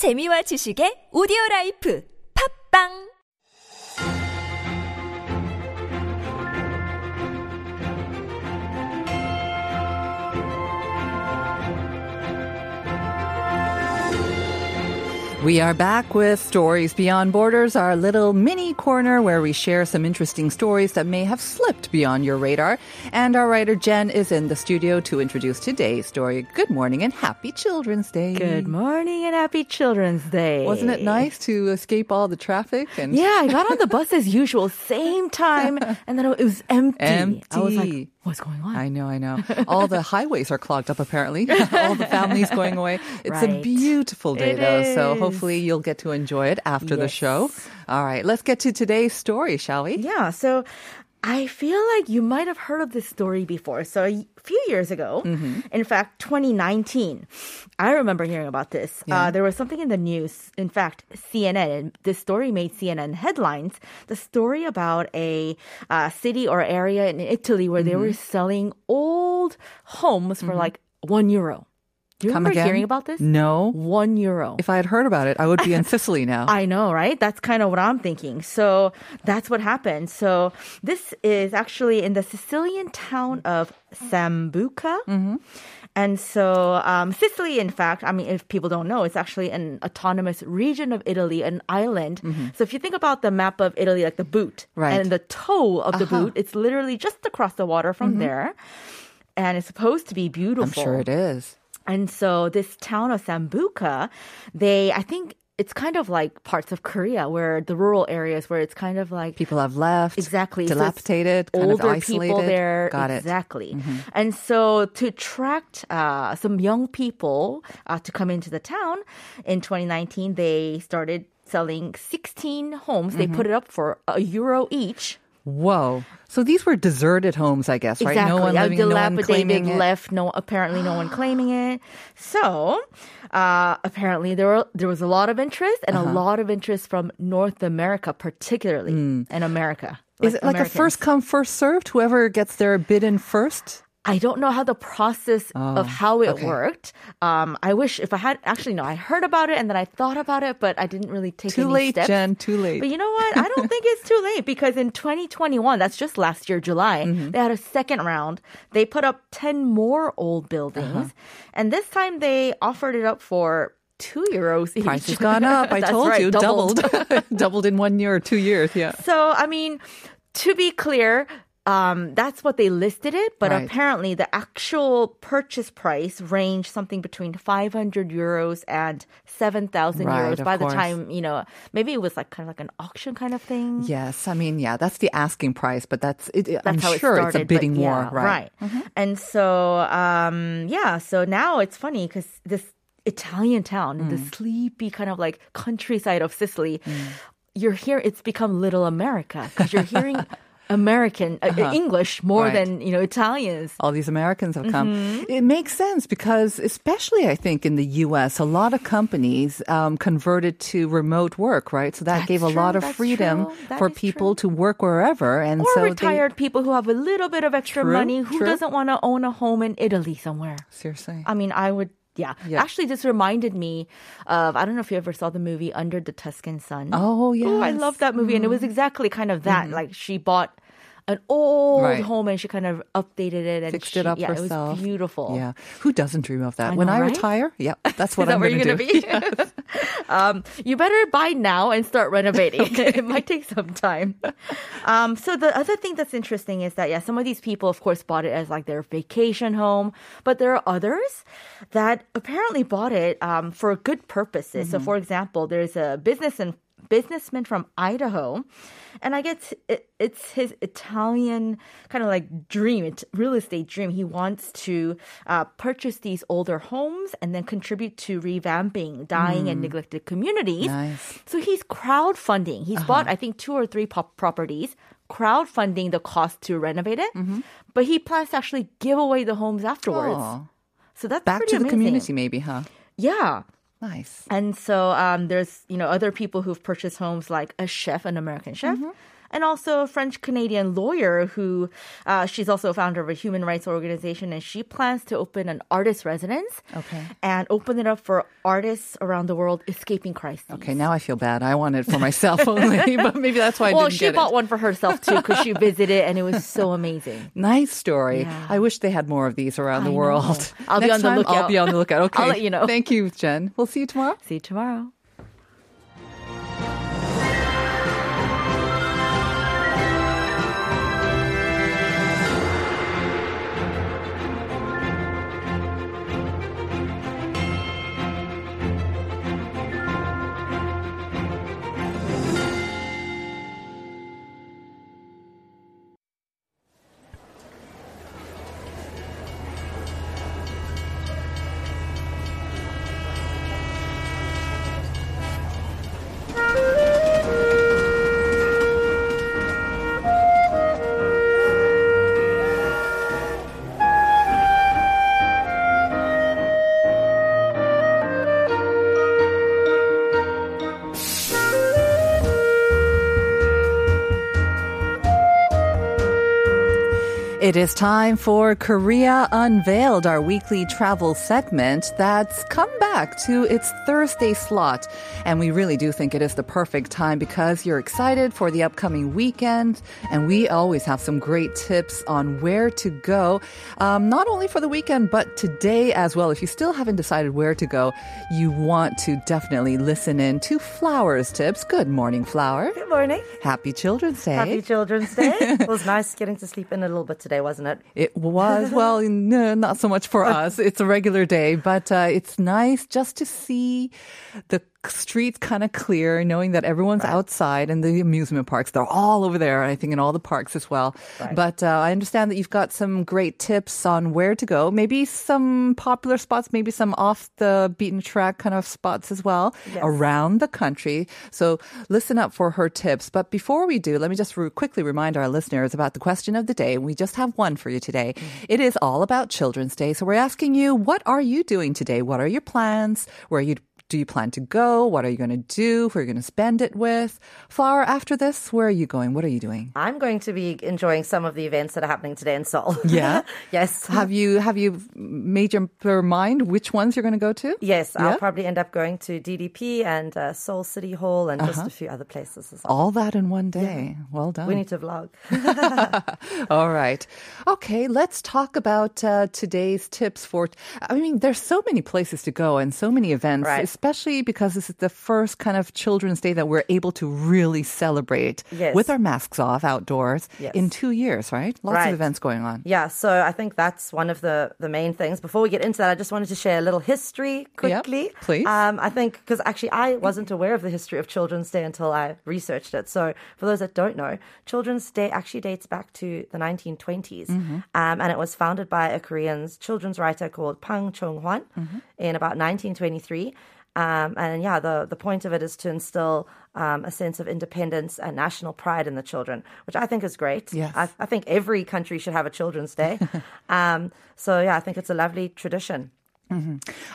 재미와 지식의 오디오 라이프. 팝빵 We are back with Stories Beyond Borders, our little mini corner where we share some interesting stories that may have slipped beyond your radar. And our writer Jen is in the studio to introduce today's story. Good morning and happy Children's Day. Good morning and happy Children's Day. Wasn't it nice to escape all the traffic? And Yeah, I got on the bus as usual, same time, and then it was empty. I was like, Empty. What's going on? I know, I know. All the highways are clogged up apparently. all the families going away. It's a beautiful day It though, so hopefully you'll get to enjoy it after the show. All right, let's get to today's story, shall we? Yeah, so I feel like you might have heard of this story before. So a few years ago, Mm-hmm. in fact, 2019, I remember hearing about this. Uh, there was something in the news. In fact, CNN, this story made CNN headlines. The story about a uh, city or area in Italy where they were Mm-hmm. selling old homes for like one euro. You Come remember again? hearing about this? No. One euro. If I had heard about it, I would be in Sicily now. I know, right? That's kind of what I'm thinking. So that's what happened. So this is actually in the Sicilian town of Sambuca. And so um, Sicily, in fact, I mean, if people don't know, it's actually an autonomous region of Italy, an island. So if you think about the map of Italy, like the boot Right. and the toe of the Uh-huh. boot, it's literally just across the water from there. And it's supposed to be beautiful. I'm sure it is. And so this town of Sambuca, they, I think it's kind of like parts of Korea where the rural areas where it's kind of like People have left. Exactly. So Dilapidated, kind older of isolated. people there. Got it. Mm-hmm. exactly. And so to attract uh, some young people uh, to come into the town in 2019, they started selling 16 homes. They Mm-hmm. put it up for a euro each. Whoa. So these were deserted homes, I guess, right? Exactly. No one living, no one dilapidated, claiming it. left. No, apparently no one claiming it. So, uh, apparently there were, there was a lot of interest and Uh-huh. a lot of interest from North America, particularly in America. Hmm. Is it like a first come, first served? Whoever gets their bid in first? I don't know how the process of how it Oh, okay. worked. Um, I wish if I had actually no, I heard about it and then I thought about it, but I didn't really take it. Too late, steps. Jen. Too late. But you know what? I don't think it's too late because in 2021, that's just last year, July, Mm-hmm. they had a second round. They put up 10 more old buildings. Uh-huh. And this time they offered it up for two euros each. Price has gone up. I told right, you, doubled. doubled in one year two years. Yeah. So, I mean, to be clear, um, that's what they listed it, but Right. apparently the actual purchase price ranged something between 500 euros and 7,000 Right, euros by the time, you know, maybe it was like kind of like an auction kind of thing. Yes, I mean, yeah, that's the asking price, but that's it, That's I'm how sure it started. it's a but bidding yeah, war, right? Mm-hmm. And so, um, yeah, so now it's funny because this Italian town, the Mm. sleepy kind of like countryside of Sicily, you're here, it's become little America because you're hearing American, uh, English more Uh-huh. Right. than, you know, Italians. All these Americans have come. Mm-hmm. It makes sense because, especially I think in the U.S., a lot of companies um, converted to remote work, right? So that That's gave a lot of that's freedom for people to work wherever, and Or so they- retired people who have a little bit of extra True, money who true. doesn't want to own a home in Italy somewhere. seriously, I mean, I would. Yeah. Yeah. Actually, this reminded me of I don't know if you ever saw the movie Under the Tuscan Sun. Oh, Ooh, I love that movie, and it was exactly kind of that. Like she bought an old Right. home and she kind of updated it and fixed she, it up yeah, herself. it was beautiful. Yeah, who doesn't dream of that? I when know, I right? retire, yeah, that's what I'm where going to gonna do. be? um, you better buy now and start renovating. it might take some time. Um, so the other thing that's interesting is that yeah, some of these people, of course, bought it as like their vacation home, but there are others that apparently bought it um, for good purposes. Mm-hmm. So, for example, there's a business and businessman from Idaho, and I guess it, it's his Italian kind of like dream, it's real estate dream. He wants to uh, purchase these older homes and then contribute to revamping dying and hmm. neglected communities. Nice. So he's crowdfunding. He's bought, uh-huh. I think, two or three pop- properties, crowdfunding the cost to renovate it, mm-hmm. but he plans to actually give away the homes afterwards. Aw. So that's Back to the amazing. community, maybe, huh? Yeah. Nice. And so um, there's you know other people who've purchased homes like a chef, an American chef, and also a French Canadian lawyer who uh, she's also a founder of a human rights organization, and she plans to open an artist residence. Okay. And open it up for artists around the world escaping crises. Okay, now I feel bad. I want it for myself only, but maybe that's why I Well, didn't Well, she bought it. one for herself too because she visited and it was so amazing. Nice story. Yeah. I wish they had more of these around the world. know. I'll be Next on the time, I'll lookout. be on the lookout. Okay. I'll let you know. Thank you, Jen. We'll see you tomorrow. See you tomorrow. It is time for Korea Unveiled, our weekly travel segment that's come back to its Thursday slot. And we really do think it is the perfect time because you're excited for the upcoming weekend. And we always have some great tips on where to go, um, not only for the weekend, but today as well. If you still haven't decided where to go, you want to definitely listen in to Flowers tips. Good morning, Flower. Good morning. Happy Children's Day. Happy Children's Day. it was nice getting to sleep in a little bit today, wasn't it? It was, well, no, not so much for us. It's a regular day, but uh, it's nice just to see the streets kind of clear, knowing that everyone's outside and the amusement parks, they're all over there, I think in all the parks as well. But uh, I understand that you've got some great tips on where to go, maybe some popular spots, maybe some off the beaten track kind of spots as well around the country. So listen up for her tips. But before we do, let me just re- quickly remind our listeners about the question of the day. We just have one for you today. It is all about Children's Day. So we're asking you, what are you doing today? What are your plans? Where are you do you plan to go? What are you going to do? Who are you going to spend it with? Flower, after this, where are you going? What are you doing? I'm going to be enjoying some of the events that are happening today in Seoul. Yeah? yes. Have you have you made your your mind which ones you're going to go to? Yes, Yeah? I'll probably end up going to DDP and uh, Seoul City Hall and Uh-huh. just a few other places as well. All that in one day. Well done. We need to vlog. All right. Okay, let's talk about uh, today's tips for. I mean, there's so many places to go and so many events, Right. Especially because this is the first kind of Children's Day that we're able to really celebrate Yes. with our masks off outdoors Yes. in two years, right? Lots Right. of events going on. Yeah, so I think that's one of the, the main things. Before we get into that, I just wanted to share a little history quickly. please. Um, I think, because actually I wasn't aware of the history of Children's Day until I researched it. So for those that don't know, Children's Day actually dates back to the 1920s. Um, and it was founded by a Korean children's writer called Pang Chung-hwan in about 1923. Um, and yeah, the, the point of it is to instill um, a sense of independence and national pride in the children, which I think is great. Yes. I, I think every country should have a Children's Day. um, so yeah, I think it's a lovely tradition.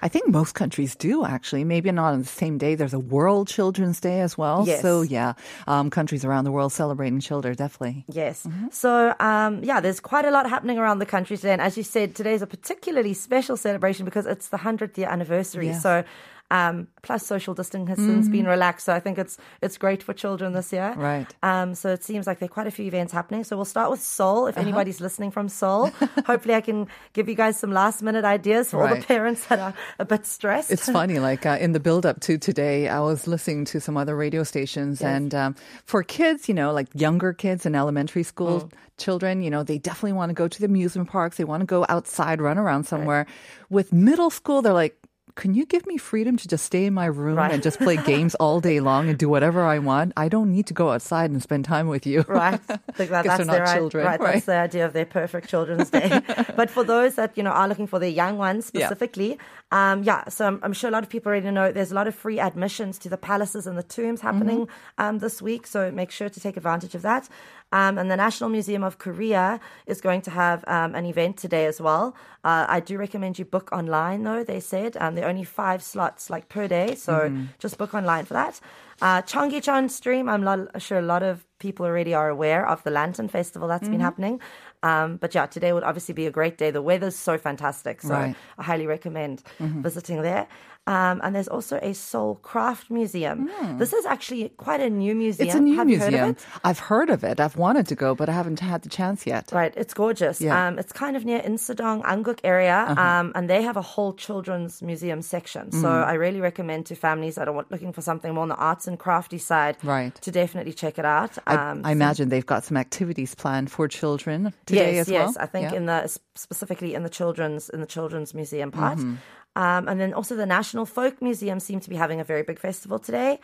I think most countries do actually. Maybe not on the same day. There's a World Children's Day as well. Yes. So yeah, um, countries around the world celebrating children definitely. Yes. So, um, yeah, there's quite a lot happening around the country today. And as you said, today is a particularly special celebration because it's the 100th year anniversary. Yes. So, um, plus social distancing has since been relaxed. So I think it's it's great for children this year. Right. Um, so it seems like there are quite a few events happening. So we'll start with Seoul. If anybody's listening from Seoul, hopefully I can give you guys some last minute ideas for all the parents that are a bit stressed. It's funny, like uh, in the build up to today, I was listening to some other radio stations, and um, for kids, you know, like younger kids and elementary school children, you know, they definitely want to go to the amusement parks. They want to go outside, run around somewhere. With middle school, they're like, can you give me freedom to just stay in my room Right. and just play games all day long and do whatever I want? I don't need to go outside and spend time with you. Right. That, that's they're their not children, right, right? That's the idea of their perfect children's day. but for those that you know are looking for their young ones Yeah. specifically, um, yeah. So I'm, I'm sure a lot of people already know there's a lot of free admissions to the palaces and the tombs happening Mm-hmm. um, this week. So make sure to take advantage of that. Um, and the National Museum of Korea is going to have um, an event today as well. Uh, I do recommend you book online though. They said um, only five slots like per day, so just book online for that. Uh, Cheonggyecheon Stream, I'm lo- sure a lot of people already are aware of the Lantern Festival that's been happening. Um, but yeah, today would obviously be a great day. The weather's so fantastic, so Right. I highly recommend visiting there. Um, and there's also a Seoul Craft Museum. This is actually quite a new museum. It's a new Have heard museum. it? I've heard of it. I've wanted to go, but I haven't had the chance yet. Right, it's gorgeous. Yeah. Uh-huh. Um, it's kind of near Insadong, Anguk area, um, and they have a whole children's museum section. So Mm. I really recommend to families that are looking for something more on the arts and crafty side, Right. to definitely check it out. I, Um, I imagine they've got some activities planned for children today yes, as well. yes. I think Yeah. in the specifically in the children's in the children's museum part, Mm-hmm. Um, and then also the National Folk Museum seem to be having a very big festival today.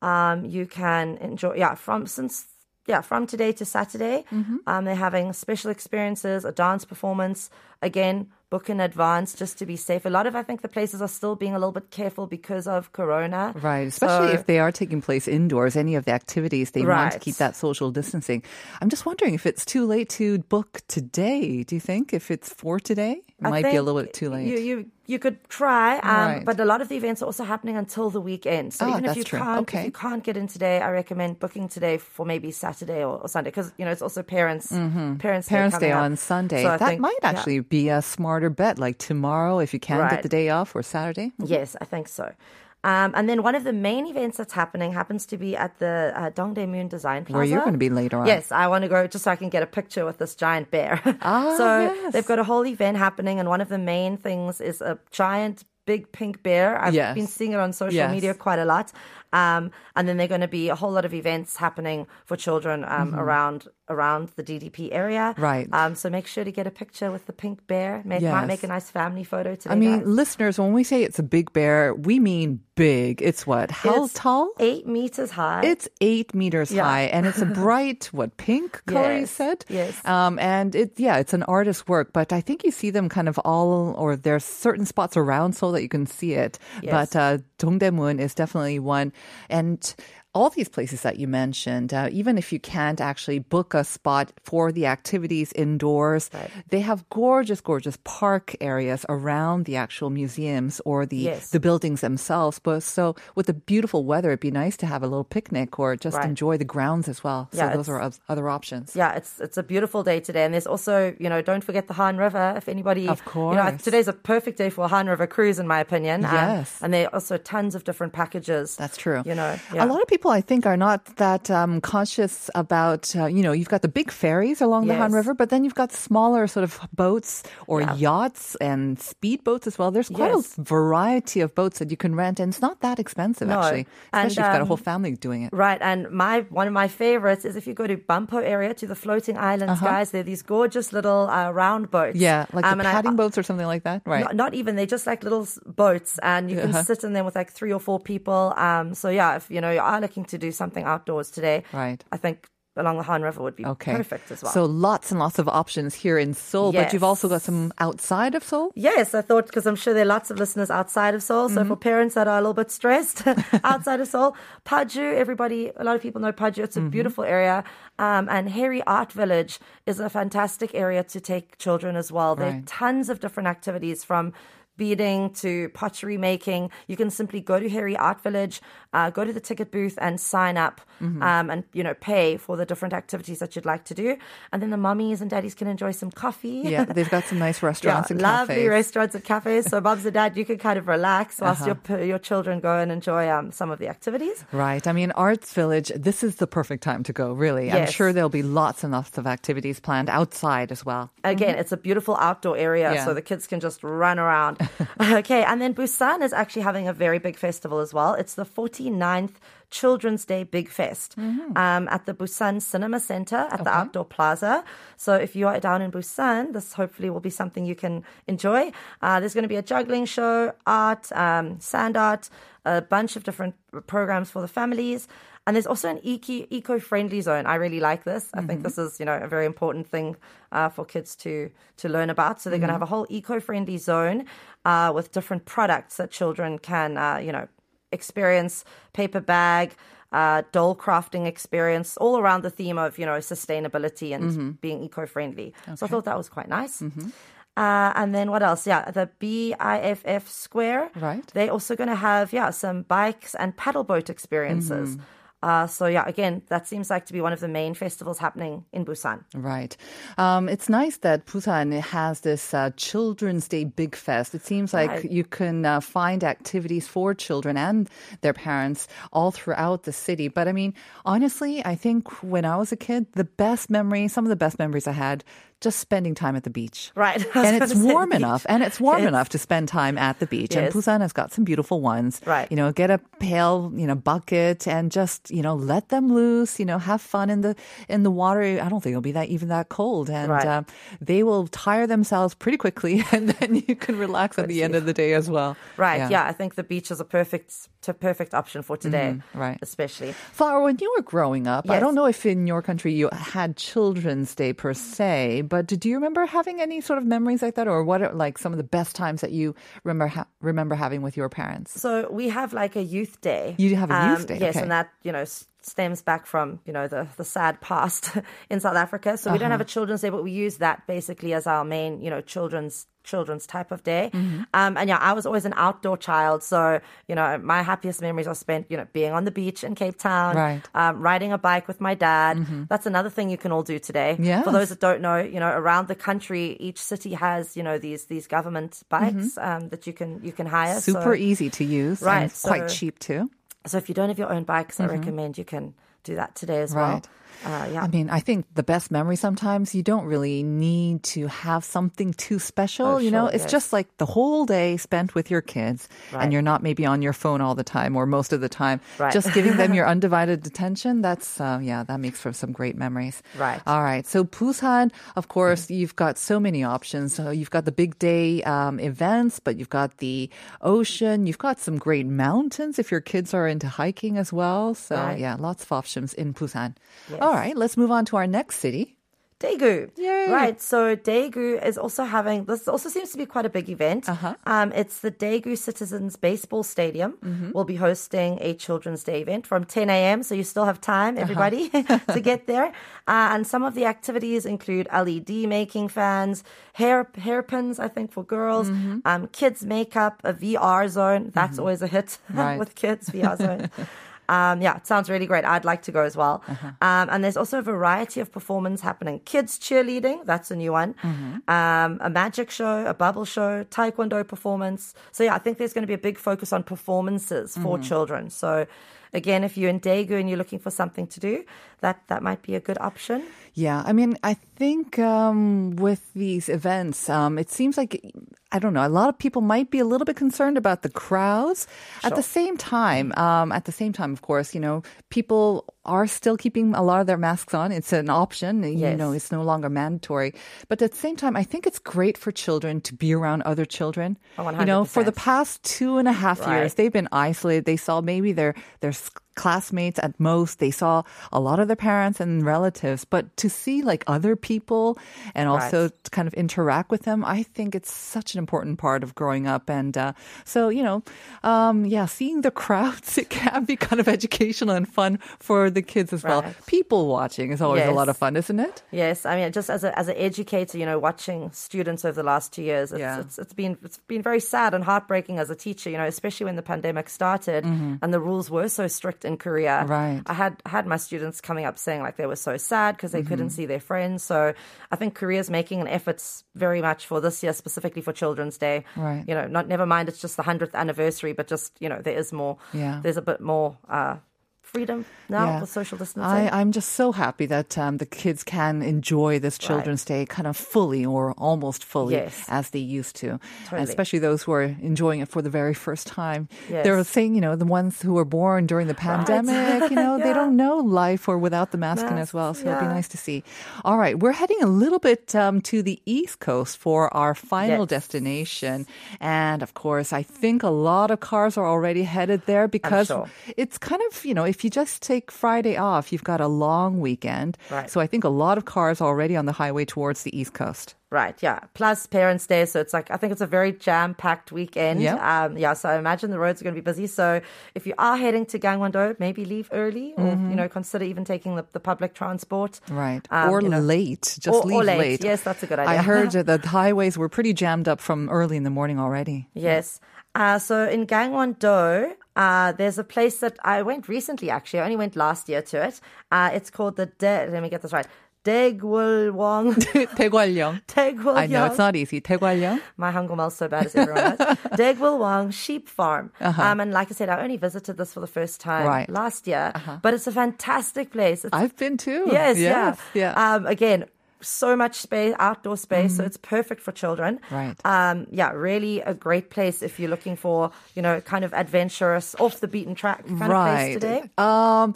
Um, you can enjoy yeah from since yeah from today to Saturday. Mm-hmm. Um, they're having special experiences, a dance performance. Again, book in advance just to be safe. A lot of I think the places are still being a little bit careful because of Corona. Right, especially So- if they are taking place indoors, any of the activities, they want to keep that social distancing. I'm just wondering if it's too late to book today. Do you think if it's for today? Might be a little bit too late. You you you could try, um, Right. but a lot of the events are also happening until the weekend. So Ah, even if you true. can't Okay. if you can't get in today, I recommend booking today for maybe Saturday or, or Sunday because you know it's also parents parents Mm-hmm. Parents' Day coming on up. Sunday. So that think- might yeah. actually be a smarter bet, like tomorrow if you can get the day off or Saturday. Yes, I think so. Um, and then one of the main events that's happening happens to be at the uh, Dongdaemun Design Plaza. Where you're gonna be later on. Yes, I want to go just so I can get a picture with this giant bear. Ah, so yes. they've got a whole event happening, and one of the main things is a giant big pink bear. I've Yes. been seeing it on social Yes. media quite a lot. Um, and then there are going to be a whole lot of events happening for children um, around around the DDP area. Mm-hmm. Right. Um, so make sure to get a picture with the pink bear. Make, Might make a nice family photo today. I mean, guys. listeners, when we say it's a big bear, we mean big. It's what? How It's tall? Eight meters high. It's eight meters Yeah. high, and it's a bright, what pink color you Yes, said? yes. Um, and it, yeah, it's an artist's work, but I think you see them kind of all, or there's certain spots around Seoul that you can see it. Yes. But uh, Dongdaemun is definitely one, and. All these places that you mentioned, uh, even if you can't actually book a spot for the activities indoors, they have gorgeous, gorgeous park areas around the actual museums or the Yes. the buildings themselves. But so with the beautiful weather, it'd be nice to have a little picnic or just Right. enjoy the grounds as well. So Yeah, those are other options. yeah, it's it's a beautiful day today, and there's also you know don't forget the Han River. If anybody, Of you know, course. today's a perfect day for a Han River cruise, in my opinion. Um, Yes. and there are also tons of different packages. That's true. You know, a lot of people I think are not that um, conscious about. Uh, you know, you've got the big ferries along the Han River, but then you've got smaller sort of boats or Yeah. yachts and speedboats as well. There's quite Yes. a variety of boats that you can rent, and it's not that expensive No. actually, And, especially if you've got a um, whole family doing it. Right, and my one of my favorites is if you go to Banpo area to the floating islands, guys. They're these gorgeous little uh, round boats. Uh-huh. Yeah, like Um, and paddling boats or something like that, right? Not, not even. They're just like little boats, and you can Uh-huh. sit in them with like three or four people. Um, so yeah, if you know you are looking to do something outdoors today, Right. I think along the Han River would be Okay. perfect as well. So lots and lots of options here in Seoul, but you've also got some outside of Seoul. Yes, I thought because I'm sure there are lots of listeners outside of Seoul. So for parents that are a little bit stressed outside of Seoul, Paju, everybody, a lot of people know Paju. It's a beautiful area. Um, and Heyri Art Village is a fantastic area to take children as well. There are tons of different activities from beading to pottery making. You can simply go to Heyri Art Village, uh, go to the ticket booth and sign up um, and, you know, pay for the different activities that you'd like to do. And then the mummies and daddies can enjoy some coffee. Yeah, they've got some nice restaurants and lovely cafes. restaurants and cafes. So, mums and dad, you can kind of relax whilst Uh-huh. your your children go and enjoy um, some of the activities. Right. I mean, Arts Village, this is the perfect time to go, really. I'm sure there'll be lots and lots of activities planned outside as well. Again, it's a beautiful outdoor area, Mm-hmm. Yeah. so the kids can just run around. okay, and then Busan is actually having a very big festival as well. It's the 49th Children's Day Big Fest Mm-hmm. um, at the Busan Cinema Center at the Outdoor Plaza. So if you are down in Busan, this hopefully will be something you can enjoy. Uh, there's going to be a juggling show, art, um, sand art, a bunch of different programs for the families. And there's also an eco- eco-friendly zone. I really like this. I think this is, you know, a very important thing uh, for kids to to learn about. So they're going to have a whole eco-friendly zone uh, with different products that children can, uh, you know, experience. Paper bag, uh, doll crafting experience, all around the theme of, you know, sustainability and being eco-friendly. So I thought that was quite nice. Uh, and then what else? Yeah, the BIFF Square. Right. They're also going to have, yeah, some bikes and paddle boat experiences. Uh, so, yeah, again, that seems like to be one of the main festivals happening in Busan. Right. Um, it's nice that Busan has this uh, Children's Day Big Fest. It seems like Right. you can uh, find activities for children and their parents all throughout the city. But I mean, honestly, I think when I was a kid, the best memory, some of the best memories I had, just spending time at the beach. Right. And it's warm enough, and it's warm Yes. enough to spend time at the beach. And Yes. Busan has got some beautiful ones. Right. You know, get a pail, you know, bucket, and just you know let them loose. You know, have fun in the in the water. I don't think it'll be that even that cold, and Right. uh, they will tire themselves pretty quickly, and then you can relax at the end of the day as well. Right. Yeah. I think the beach is a perfect, t- perfect option for today. Mm-hmm. right. Especially. Flower, when you were growing up, I don't know if in your country you had Children's Day per se, but do you remember having any sort of memories like that, or what are like some of the best times that you remember ha- remember having with your parents? So we have like a youth day. You have a youth um, day, Yes, okay. and that you know stems back from you know the the sad past in South Africa. So we don't have Uh-huh. a children's day, but we use that basically as our main you know children's children's type of day. Mm-hmm. Um, and yeah, I was always an outdoor child, so you know my happiest memories are spent you know being on the beach in Cape Town, Right. Mm-hmm. Um, riding a bike with my dad. That's another thing you can all do today. Yes. For those that don't know, you know around the country, each city has you know these these government bikes um, that you can you can hire. Mm-hmm. Super so, easy to use, Right, And quite cheap too. So if you don't have your own bikes, I recommend you can do that today as Mm-hmm. Right. well. Uh, yeah. I mean, I think the best memory sometimes you don't really need to have something too special. Oh, you know, sure, it's yes. just like the whole day spent with your kids and you're not maybe on your phone all the time or most of the time. Right. Just giving them your undivided attention. That's, uh, yeah, that makes for some great memories. Right. All right. So Busan, of course, you've got so many options. So you've got the big day um, events, but you've got the ocean. You've got some great mountains if your kids are into hiking as well. So Right. yeah, lots of options in Busan. All right. Let's move on to our next city. Daegu. Yay. Right. So Daegu is also having this also seems to be quite a big event. Uh-huh. Um, it's the Daegu Citizens Baseball Stadium. Mm-hmm. will be hosting a Children's Day event from 10 a.m. So you still have time, Uh-huh. everybody, to get there. Uh, and some of the activities include LED making fans, hair hairpins, I think for girls, Mm-hmm. um, kids makeup, a VR zone. That's always a hit Right. with kids. VR zone. Um, yeah, it sounds really great. I'd like to go as well. Uh-huh. Um, and there's also a variety of performance happening. Kids cheerleading, that's a new one. Um, a magic show, a bubble show, taekwondo performance. So yeah, I think there's going to be a big focus on performances for children. So again, if you're in Daegu and you're looking for something to do, that that might be a good option. Yeah, I mean, I think um, with these events, um, it seems like I don't know. A lot of people might be a little bit concerned about the crowds. At the same time, um, at the same time, of course, you know, people are still keeping a lot of their masks on. It's an option. You Yes. know, it's no longer mandatory. But at the same time, I think it's great for children to be around other children. Oh, You know, for the past two and a half years, they've been isolated. They saw maybe their their classmates at most. They saw a lot of their parents and relatives, but to see like other people and also Right. to kind of interact with them, I think it's such an important part of growing up. And uh, so, you know, um, yeah, seeing the crowds, it can be kind of educational and fun for the kids as well. Right. People watching is always a lot of fun, isn't it? Yes, I mean, just as a as an educator, you know, watching students over the last two years, it's, Yeah. it's, it's been it's been very sad and heartbreaking as a teacher, you know, especially when the pandemic started and the rules were so strict in Korea. Mm-hmm. Right. I had had my students coming up saying like they were so sad because they couldn't Mm-hmm. see their friends. So I think Korea's making an effort very much for this year, specifically for Children's Day. Right. You know, not never mind it's just the hundredth anniversary, but just you know there is more. Yeah. There's a bit more. Uh, Freedom now Yeah. with social distancing. I, I'm just so happy that um, the kids can enjoy this Children's Day kind of fully or almost fully Yes. as they used to. Totally. Especially those who are enjoying it for the very first time. Yes. They're saying, you know, the ones who were born during the pandemic, you know, they don't know life or without the mask in as well. So it'll be nice to see. All right, we're heading a little bit um, to the East Coast for our final Yes. destination. And of course, I think a lot of cars are already headed there because sure. it's kind of, you know, if if you just take Friday off, you've got a long weekend. Right. So I think a lot of cars already on the highway towards the East Coast. Right, yeah. Plus Parents' Day, so it's like I think it's a very jam-packed weekend. Yeah. Um, yeah. So I imagine the roads are going to be busy. So if you are heading to Gangwon-do, maybe leave early, or you know consider even taking the, the public transport. Right. Um, or you know, late. Just or- or leave late. Yes, that's a good idea. I heard that the highways were pretty jammed up from early in the morning already. Yes. Uh, so in Gangwon-do, uh, there's a place that I went recently, actually. I only went last year to it. Uh, it's called the De- Let me get this right. 대궐왕. 대관령. 대관령. I know it's not easy. 대관령. My Hangukmal's so bad as everyone else. 대관령 Sheep Farm. Uh-huh. Um, and like I said, I only visited this for the first time right. last year, uh-huh. but it's a fantastic place. It's, I've been too. Yes, yes yeah. yeah. Um, again, so much space, outdoor space, so it's perfect for children. Mm-hmm. Right. Um, yeah, really a great place if you're looking for, you know, kind of adventurous, off the beaten track kind of place today. Um,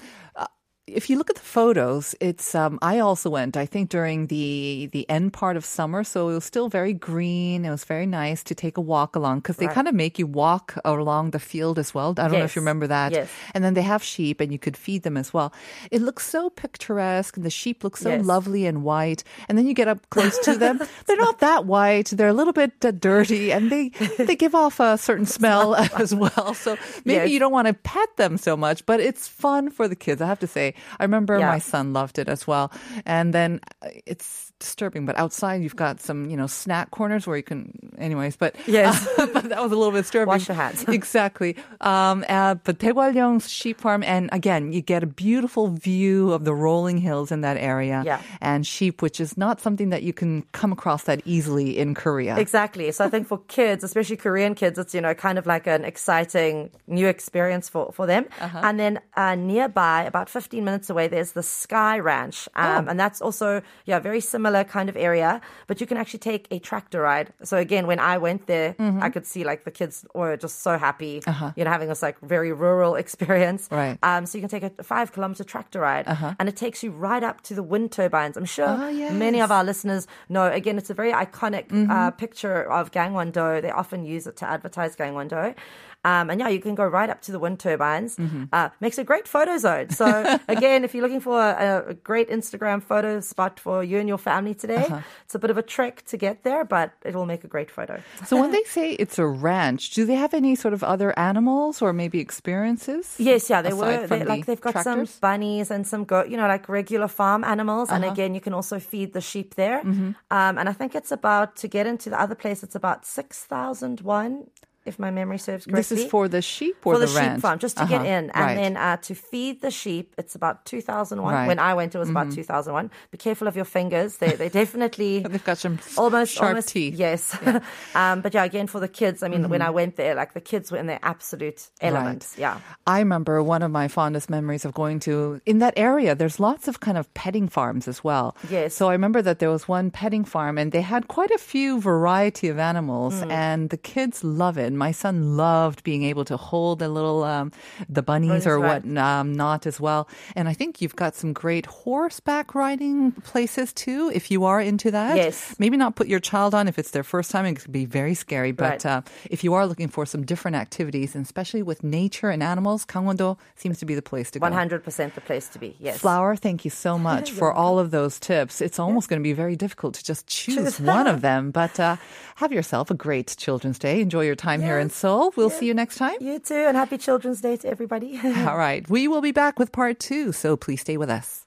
if you look at the photos, it's um, I also went. I think during the the end part of summer, so it was still very green. It was very nice to take a walk along because they Right. kind of make you walk along the field as well. I don't know if you remember that. Yes. And then they have sheep, and you could feed them as well. It looks so picturesque, and the sheep look so Yes. lovely and white. And then you get up close to them; they're not that white. They're a little bit uh, dirty, and they they give off a certain smell as well. So maybe Yes. you don't want to pet them so much, but it's fun for the kids. I have to say, I remember Yeah. my son loved it as well. And then uh, it's disturbing, but outside you've got some, you know, snack corners where you can, anyways. But Yes. but that was a little bit disturbing. Wash your hands. exactly. Um, uh, but Daegwallyeong's sheep farm, and again, you get a beautiful view of the rolling hills in that area, Yeah. and sheep, which is not something that you can come across that easily in Korea. Exactly. So I think for kids, especially Korean kids, it's you know kind of like an exciting new experience for for them. Uh-huh. And then uh, nearby, about 15 minutes away, there's the Sky Ranch, um, Oh. and that's also yeah very similar kind of area. But you can actually take a tractor ride. So again, when I went there, Mm-hmm. I could see like the kids were just so happy, Uh-huh. you know, having this like very rural experience. Right. Um, so you can take a five kilometer tractor ride, and it takes you right up to the wind turbines. I'm sure Uh-huh. Oh, many of our listeners know. Again, it's a very iconic Mm-hmm. uh, picture of Gangwon-do. They often use it to advertise Gangwon-do. Um, and yeah, you can go right up to the wind turbines. Mm-hmm. Uh, makes a great photo zone. So again, if you're looking for a, a great Instagram photo spot for you and your family today, Uh-huh. it's a bit of a trek to get there, but it will make a great photo. So when they say it's a ranch, do they have any sort of other animals or maybe experiences? Yes, yeah, they were they, like they've got tractors? some bunnies and some goat, you know, like regular farm animals. Uh-huh. And again, you can also feed the sheep there. Mm-hmm. Um, and I think it's about to get into the other place. It's about six thousand one, if my memory serves correctly. This is for the sheep or for the, ranch? sheep farm, just to get Uh-huh. in, and Right. then uh, to feed the sheep, it's about two thousand one. Right. Mm-hmm. When I went, it was about two thousand one. Be careful of your fingers; they they definitely They've got some almost sharp almost, teeth. Yes, um, but yeah, again for the kids. I mean, when Mm-hmm. I went there, like the kids were in their absolute elements. Yeah. I remember one of my fondest memories of going to in that area. There's lots of kind of petting farms as well. Yes. So I remember that there was one petting farm, and they had quite a few variety of animals, Mm. and the kids love it. My son loved being able to hold the little um, the bunnies or right. what um, not as well. And I think you've got some great horseback riding places too. If you are into that, Yes. Maybe not put your child on if it's their first time. It could be very scary, but. Right. Uh, if you are looking for some different activities, and especially with nature and animals, Gangwon-do seems to be the place to go. One hundred percent the place to be. Yes. Flower, thank you so much for all of those tips. It's almost going to be very difficult to just choose one of them, but uh, have yourself a great Children's Day. Enjoy your time here in Seoul. We'll see you next time. You too, and happy Children's Day to everybody. All right. We will be back with part two, so please stay with us.